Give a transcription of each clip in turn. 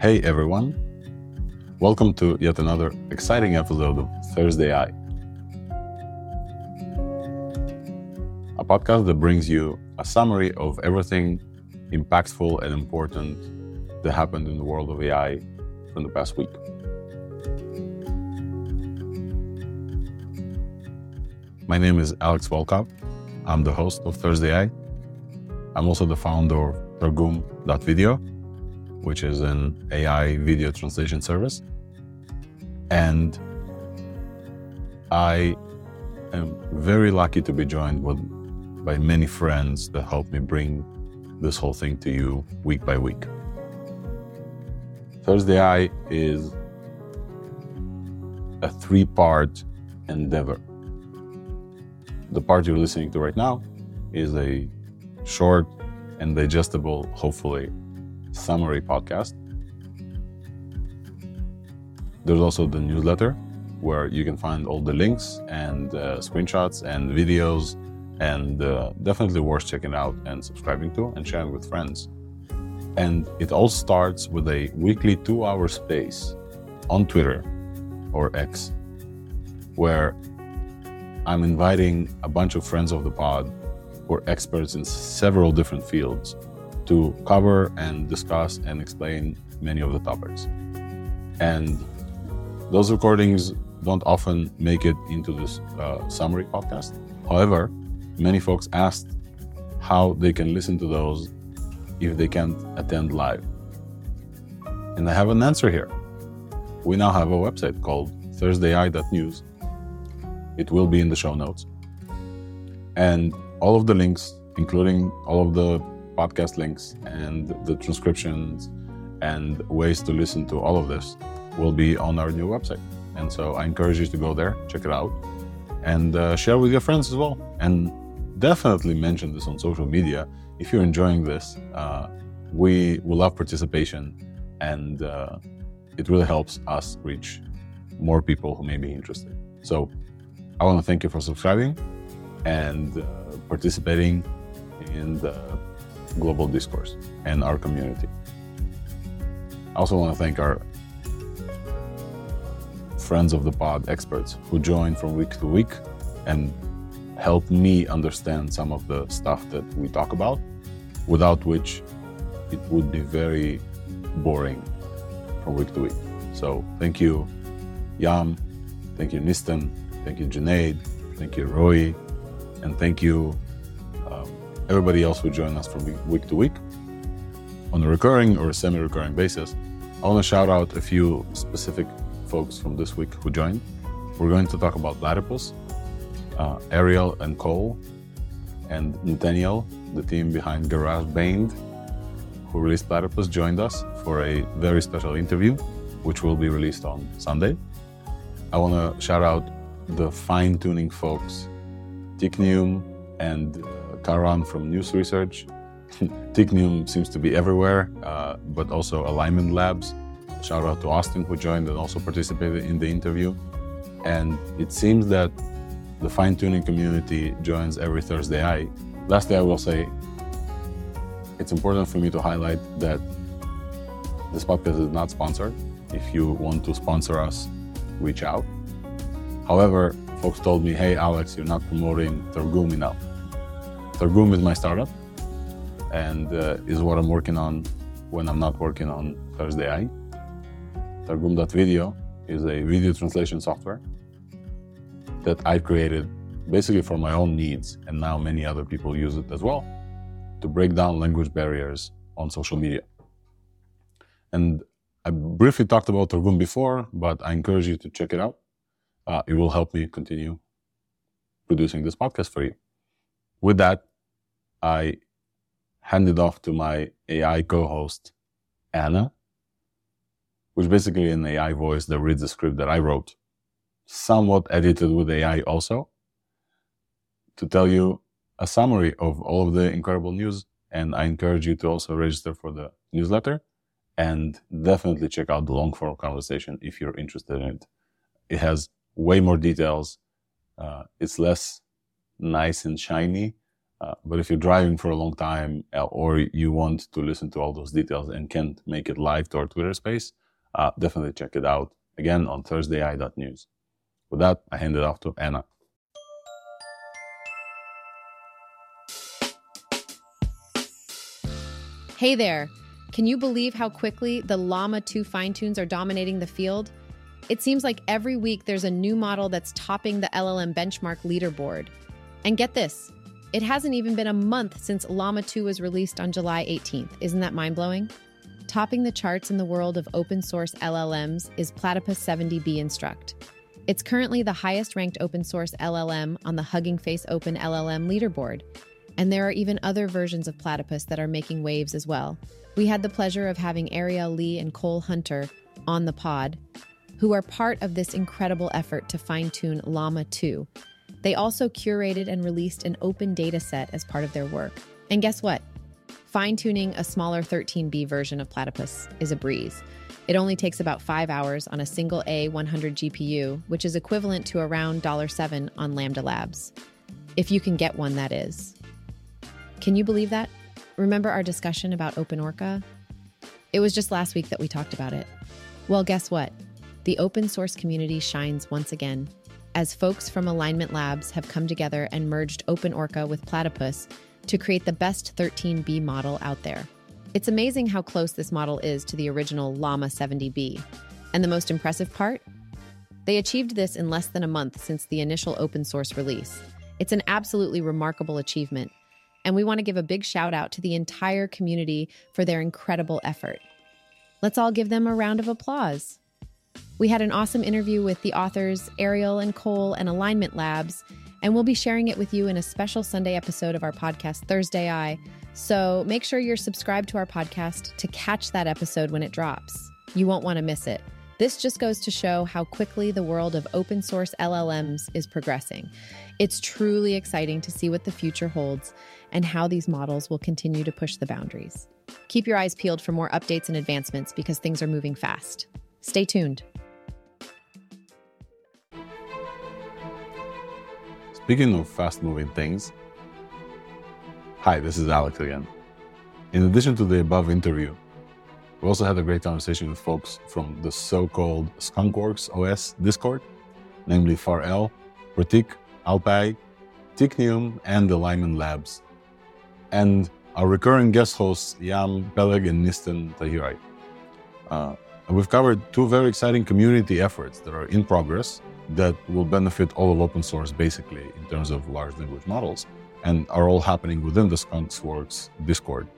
Hey everyone, welcome to yet another exciting episode of ThursdAI, a podcast that brings you a summary of everything impactful and important that happened in the world of AI from the past week. My name is Alex Volkov. I'm the host of ThursdAI. I'm also the founder of Targum.video, which is an AI video translation service. And I am very lucky to be joined with, by many friends that help me bring this whole thing to you week by week. ThursdAI is a three part endeavor. The part you're listening to right now is a short and digestible, hopefully, summary podcast. There's also the newsletter where you can find all the links and uh, screenshots and videos, and uh, definitely worth checking out and subscribing to and sharing with friends. And it all starts with a weekly two hour space on Twitter or X, where I'm inviting a bunch of friends of the pod who are experts in several different fields to cover and discuss and explain many of the topics. And those recordings don't often make it into this uh, summary podcast. However, many folks asked how they can listen to those if they can't attend live. And I have an answer here. We now have a website called thursdai.news. It will be in the show notes. And all of the links, including all of the podcast links and the transcriptions and ways to listen to all of this will be on our new website. And so I encourage you to go there, check it out, and uh, share with your friends as well. And definitely mention this on social media if you're enjoying this. Uh, we we love participation, and uh, it really helps us reach more people who may be interested. So I want to thank you for subscribing and uh, participating in the global discourse and our community. I also want to thank our friends of the pod experts who join from week to week and help me understand some of the stuff that we talk about, without which it would be very boring from week to week. So thank you, Yam, thank you, Nisten, thank you, Junaid, thank you, Roy, and thank you, everybody else who join us from week to week on a recurring or semi recurring basis. I want to shout out a few specific folks from this week who joined. We're going to talk about Platypus, uh, Ariel and Cole, and Nataniel, the team behind GarageBand, who released Platypus, joined us for a very special interview, which will be released on Sunday. I want to shout out the fine tuning folks, Teknium and Karan from Nous Research. Teknium seems to be everywhere, uh, but also Alignment Labs. Shout out to Austin who joined and also participated in the interview. And it seems that the fine tuning community joins every Thursday. I lastly, I will say it's important for me to highlight that this podcast is not sponsored. If you want to sponsor us, reach out. However, folks told me, "Hey, Alex, you're not promoting Targum enough." Targum is my startup, and uh, is what I'm working on when I'm not working on ThursdAI. Targum.video is a video translation software that I've created basically for my own needs, and now many other people use it as well to break down language barriers on social media. And I briefly talked about Targum before, but I encourage you to check it out. Uh, it will help me continue producing this podcast for you. With that, I hand it off to my AI co host, Anna, which basically an AI voice that reads the script that I wrote somewhat edited with AI also, to tell you a summary of all of the incredible news. And I encourage you to also register for the newsletter and definitely check out the long form conversation if you're interested in it. It has way more details. Uh, it's less nice and shiny, Uh, but if you're driving for a long time uh, or you want to listen to all those details and can't make it live to our Twitter space, uh, definitely check it out again on thursdai.news. With that, I hand it off to Anna. Hey there. Can you believe how quickly the Llama 2 fine tunes are dominating the field? It seems like every week there's a new model that's topping the LLM benchmark leaderboard. And get this it hasn't even been a month since Llama 2 was released on July 18th. Isn't that mind blowing? Topping the charts in the world of open source LLMs is Platypus 70B Instruct. It's currently the highest ranked open source LLM on the Hugging Face Open LLM leaderboard. And there are even other versions of Platypus that are making waves as well. We had the pleasure of having Ariel Lee and Cole Hunter on the pod, who are part of this incredible effort to fine tune Llama 2. They also curated and released an open data set as part of their work. And guess what? Fine tuning a smaller 13B version of Platypus is a breeze. It only takes about five hours on a single A100 GPU, which is equivalent to around $7 on Lambda Labs. If you can get one, that is. Can you believe that? Remember our discussion about OpenOrca? It was just last week that we talked about it. Well, guess what? the open source community shines once again as folks from Alignment Labs have come together and merged OpenOrca with Platypus to create the best 13B model out there. It's amazing how close this model is to the original Llama 70B. And the most impressive part? They achieved this in less than a month since the initial open source release. It's an absolutely remarkable achievement, and we want to give a big shout out to the entire community for their incredible effort. Let's all give them a round of applause. We had an awesome interview with the authors Ariel and Cole and Alignment Labs, and we'll be sharing it with you in a special Sunday episode of our podcast, ThursdAI. So make sure you're subscribed to our podcast to catch that episode when it drops. You won't want to miss it. This just goes to show how quickly the world of open source LLMs is progressing. It's truly exciting to see what the future holds and how these models will continue to push the boundaries. Keep your eyes peeled for more updates and advancements because things are moving fast. Stay tuned. Speaking of fast moving things, hi, this is Alex again. In addition to the above interview, we also had a great conversation with folks from the so called Skunkworks OS Discord, namely Far El, Pratik, Alpay, Teknium, and the Alignment Labs, and our recurring guest hosts Yam Peleg and Nisten Tahiraj. Uh, we've covered two very exciting community efforts that are in progress that will benefit all of open source basically in terms of large language models and are all happening within the Skunkworks Discord.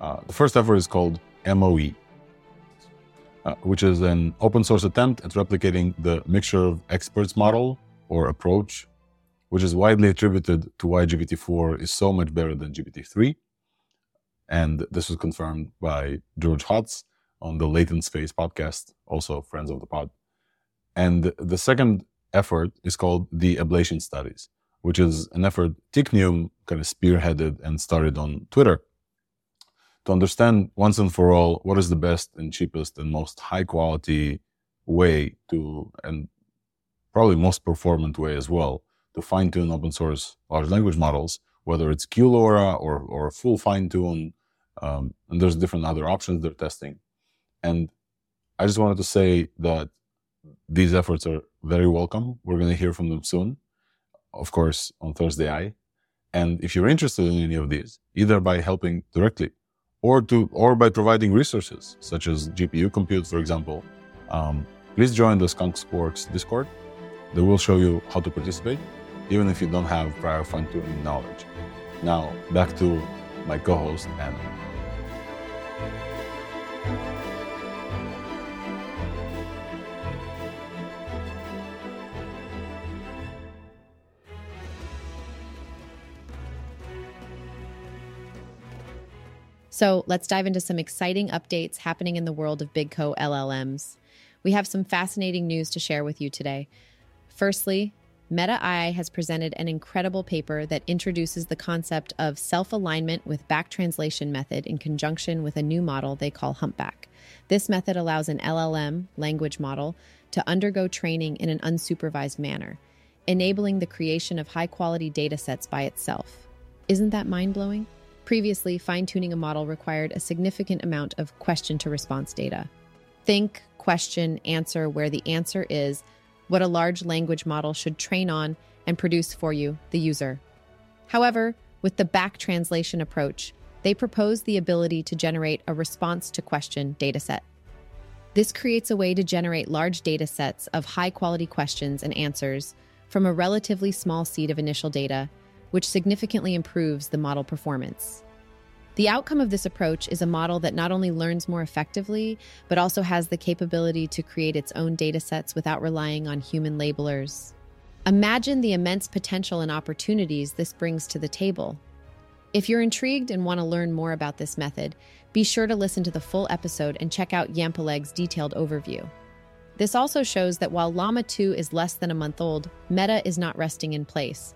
Uh, the first effort is called MOE, uh, which is an open source attempt at replicating the mixture of experts model or approach, which is widely attributed to why GPT-4 is so much better than GPT-3. And this was confirmed by George Hotz on the Latent Space podcast, also friends of the pod. And the second effort is called the ablation studies, which is an effort Teknium kind of spearheaded and started on Twitter to understand once and for all what is the best and cheapest and most high quality way to, and probably most performant way as well, to fine tune open source large language models, whether it's QLoRa or, or full fine tune. Um, and there's different other options they're testing. And I just wanted to say that these efforts are very welcome. We're going to hear from them soon, of course, on ThursdAI. And if you're interested in any of these, either by helping directly or to or by providing resources such as GPU compute, for example, um, please join the Skunkworks Discord. They will show you how to participate, even if you don't have prior fine-tuning knowledge. Now, back to my co-host, Anna. So let's dive into some exciting updates happening in the world of Big Co LLMs. We have some fascinating news to share with you today. Firstly, Meta AI has presented an incredible paper that introduces the concept of self alignment with back translation method in conjunction with a new model they call Humpback. This method allows an LLM language model to undergo training in an unsupervised manner, enabling the creation of high quality data sets by itself. Isn't that mind blowing? Previously, fine tuning a model required a significant amount of question to response data. Think, question, answer where the answer is what a large language model should train on and produce for you, the user. However, with the back translation approach, they propose the ability to generate a response to question dataset. This creates a way to generate large datasets of high quality questions and answers from a relatively small seed of initial data, which significantly improves the model performance. The outcome of this approach is a model that not only learns more effectively, but also has the capability to create its own datasets without relying on human labelers. Imagine the immense potential and opportunities this brings to the table. If you're intrigued and want to learn more about this method, be sure to listen to the full episode and check out Yam Peleg's detailed overview. This also shows that while Llama 2 is less than a month old, Meta is not resting in place.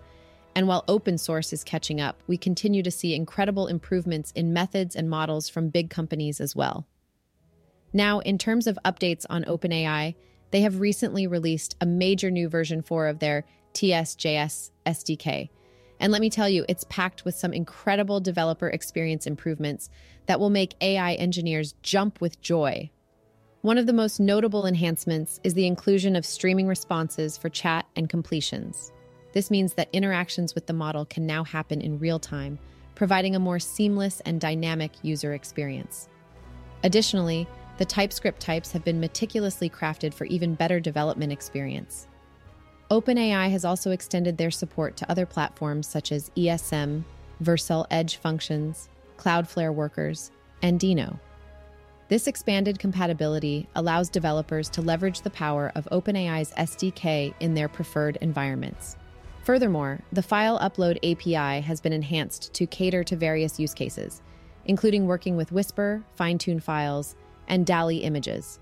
And while open source is catching up, we continue to see incredible improvements in methods and models from big companies as well. Now, in terms of updates on OpenAI, they have recently released a major new version 4 of their TSJS SDK. And let me tell you, it's packed with some incredible developer experience improvements that will make AI engineers jump with joy. One of the most notable enhancements is the inclusion of streaming responses for chat and completions. This means that interactions with the model can now happen in real time, providing a more seamless and dynamic user experience. Additionally, the TypeScript types have been meticulously crafted for even better development experience. OpenAI has also extended their support to other platforms such as ESM, Vercel Edge Functions, Cloudflare Workers, and Deno. This expanded compatibility allows developers to leverage the power of OpenAI's SDK in their preferred environments. Furthermore, the file upload API has been enhanced to cater to various use cases, including working with Whisper, fine tune files, and DALL-E images.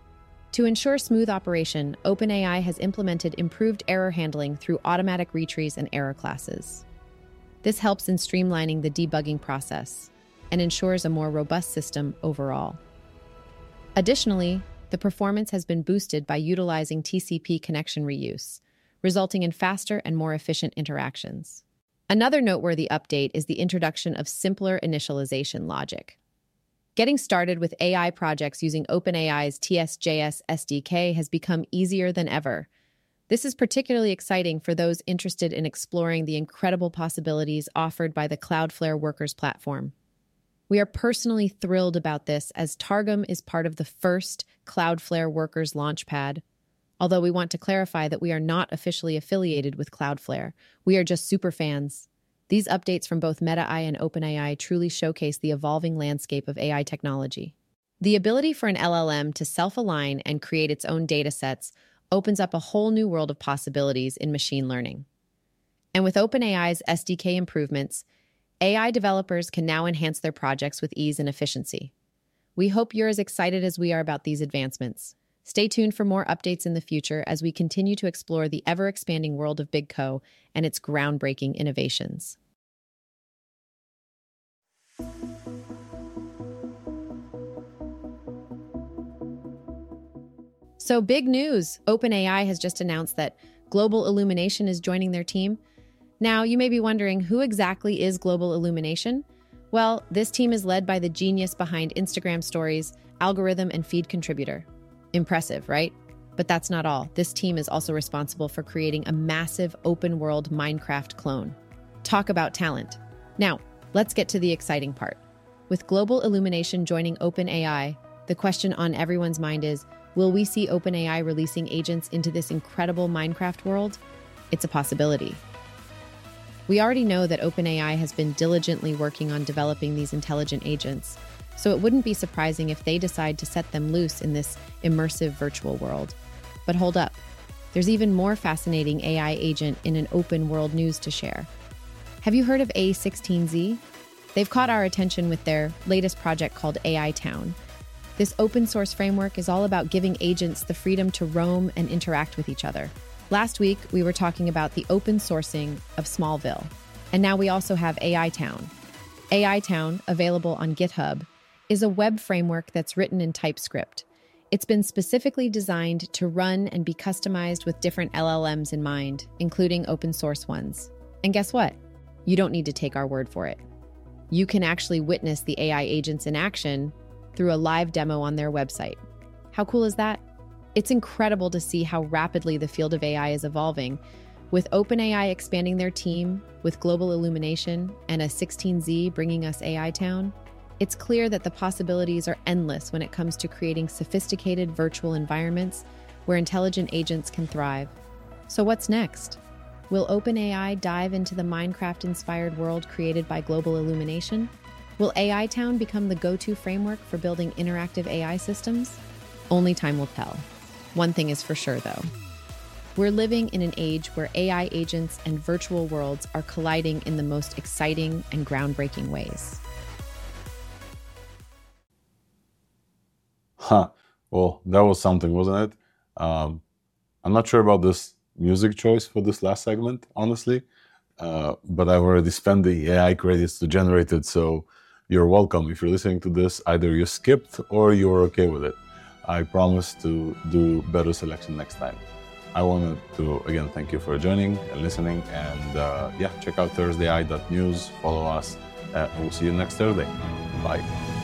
To ensure smooth operation, OpenAI has implemented improved error handling through automatic retries and error classes. This helps in streamlining the debugging process and ensures a more robust system overall. Additionally, the performance has been boosted by utilizing TCP connection reuse, resulting in faster and more efficient interactions. Another noteworthy update is the introduction of simpler initialization logic. Getting started with AI projects using OpenAI's TSJS SDK has become easier than ever. This is particularly exciting for those interested in exploring the incredible possibilities offered by the Cloudflare Workers platform. We are personally thrilled about this as Targum is part of the first Cloudflare Workers Launchpad, Although we want to clarify that we are not officially affiliated with Cloudflare, we are just super fans. These updates from both MetaAI and OpenAI truly showcase the evolving landscape of AI technology. The ability for an LLM to self align and create its own datasets opens up a whole new world of possibilities in machine learning. And with OpenAI's SDK improvements, AI developers can now enhance their projects with ease and efficiency. We hope you're as excited as we are about these advancements. Stay tuned for more updates in the future as we continue to explore the ever expanding world of Big Co and its groundbreaking innovations. So, big news OpenAI has just announced that Global Illumination is joining their team. Now, you may be wondering who exactly is Global Illumination? Well, this team is led by the genius behind Instagram stories, algorithm, and feed contributor. Impressive, right? But that's not all. This team is also responsible for creating a massive open world Minecraft clone. Talk about talent. Now, let's get to the exciting part. With Global Illumination joining OpenAI, the question on everyone's mind is will we see OpenAI releasing agents into this incredible Minecraft world? It's a possibility. We already know that OpenAI has been diligently working on developing these intelligent agents, so it wouldn't be surprising if they decide to set them loose in this immersive virtual world. But hold up, there's even more fascinating AI agent in an open world news to share. Have you heard of A16Z? They've caught our attention with their latest project called AI Town. This open source framework is all about giving agents the freedom to roam and interact with each other. Last week, we were talking about the open sourcing of Smallville, and now we also have AI Town. AI Town, available on GitHub, is a web framework that's written in TypeScript. It's been specifically designed to run and be customized with different LLMs in mind, including open source ones. And guess what? You don't need to take our word for it. You can actually witness the AI agents in action through a live demo on their website. How cool is that? It's incredible to see how rapidly the field of AI is evolving, with OpenAI expanding their team, with Global Illumination and a 16Z bringing us AI Town. It's clear that the possibilities are endless when it comes to creating sophisticated virtual environments where intelligent agents can thrive. So, what's next? Will OpenAI dive into the Minecraft inspired world created by Global Illumination? Will AI Town become the go to framework for building interactive AI systems? Only time will tell. One thing is for sure, though. We're living in an age where AI agents and virtual worlds are colliding in the most exciting and groundbreaking ways. Huh. Well, that was something, wasn't it? Um, I'm not sure about this music choice for this last segment, honestly, uh, but I've already spent the AI credits to generate it, so you're welcome. If you're listening to this, either you skipped or you're okay with it. I promise to do better selection next time. I wanted to again thank you for joining and listening, and uh, yeah, check out thursdai.news, follow us, uh, and we'll see you next Thursday. Bye.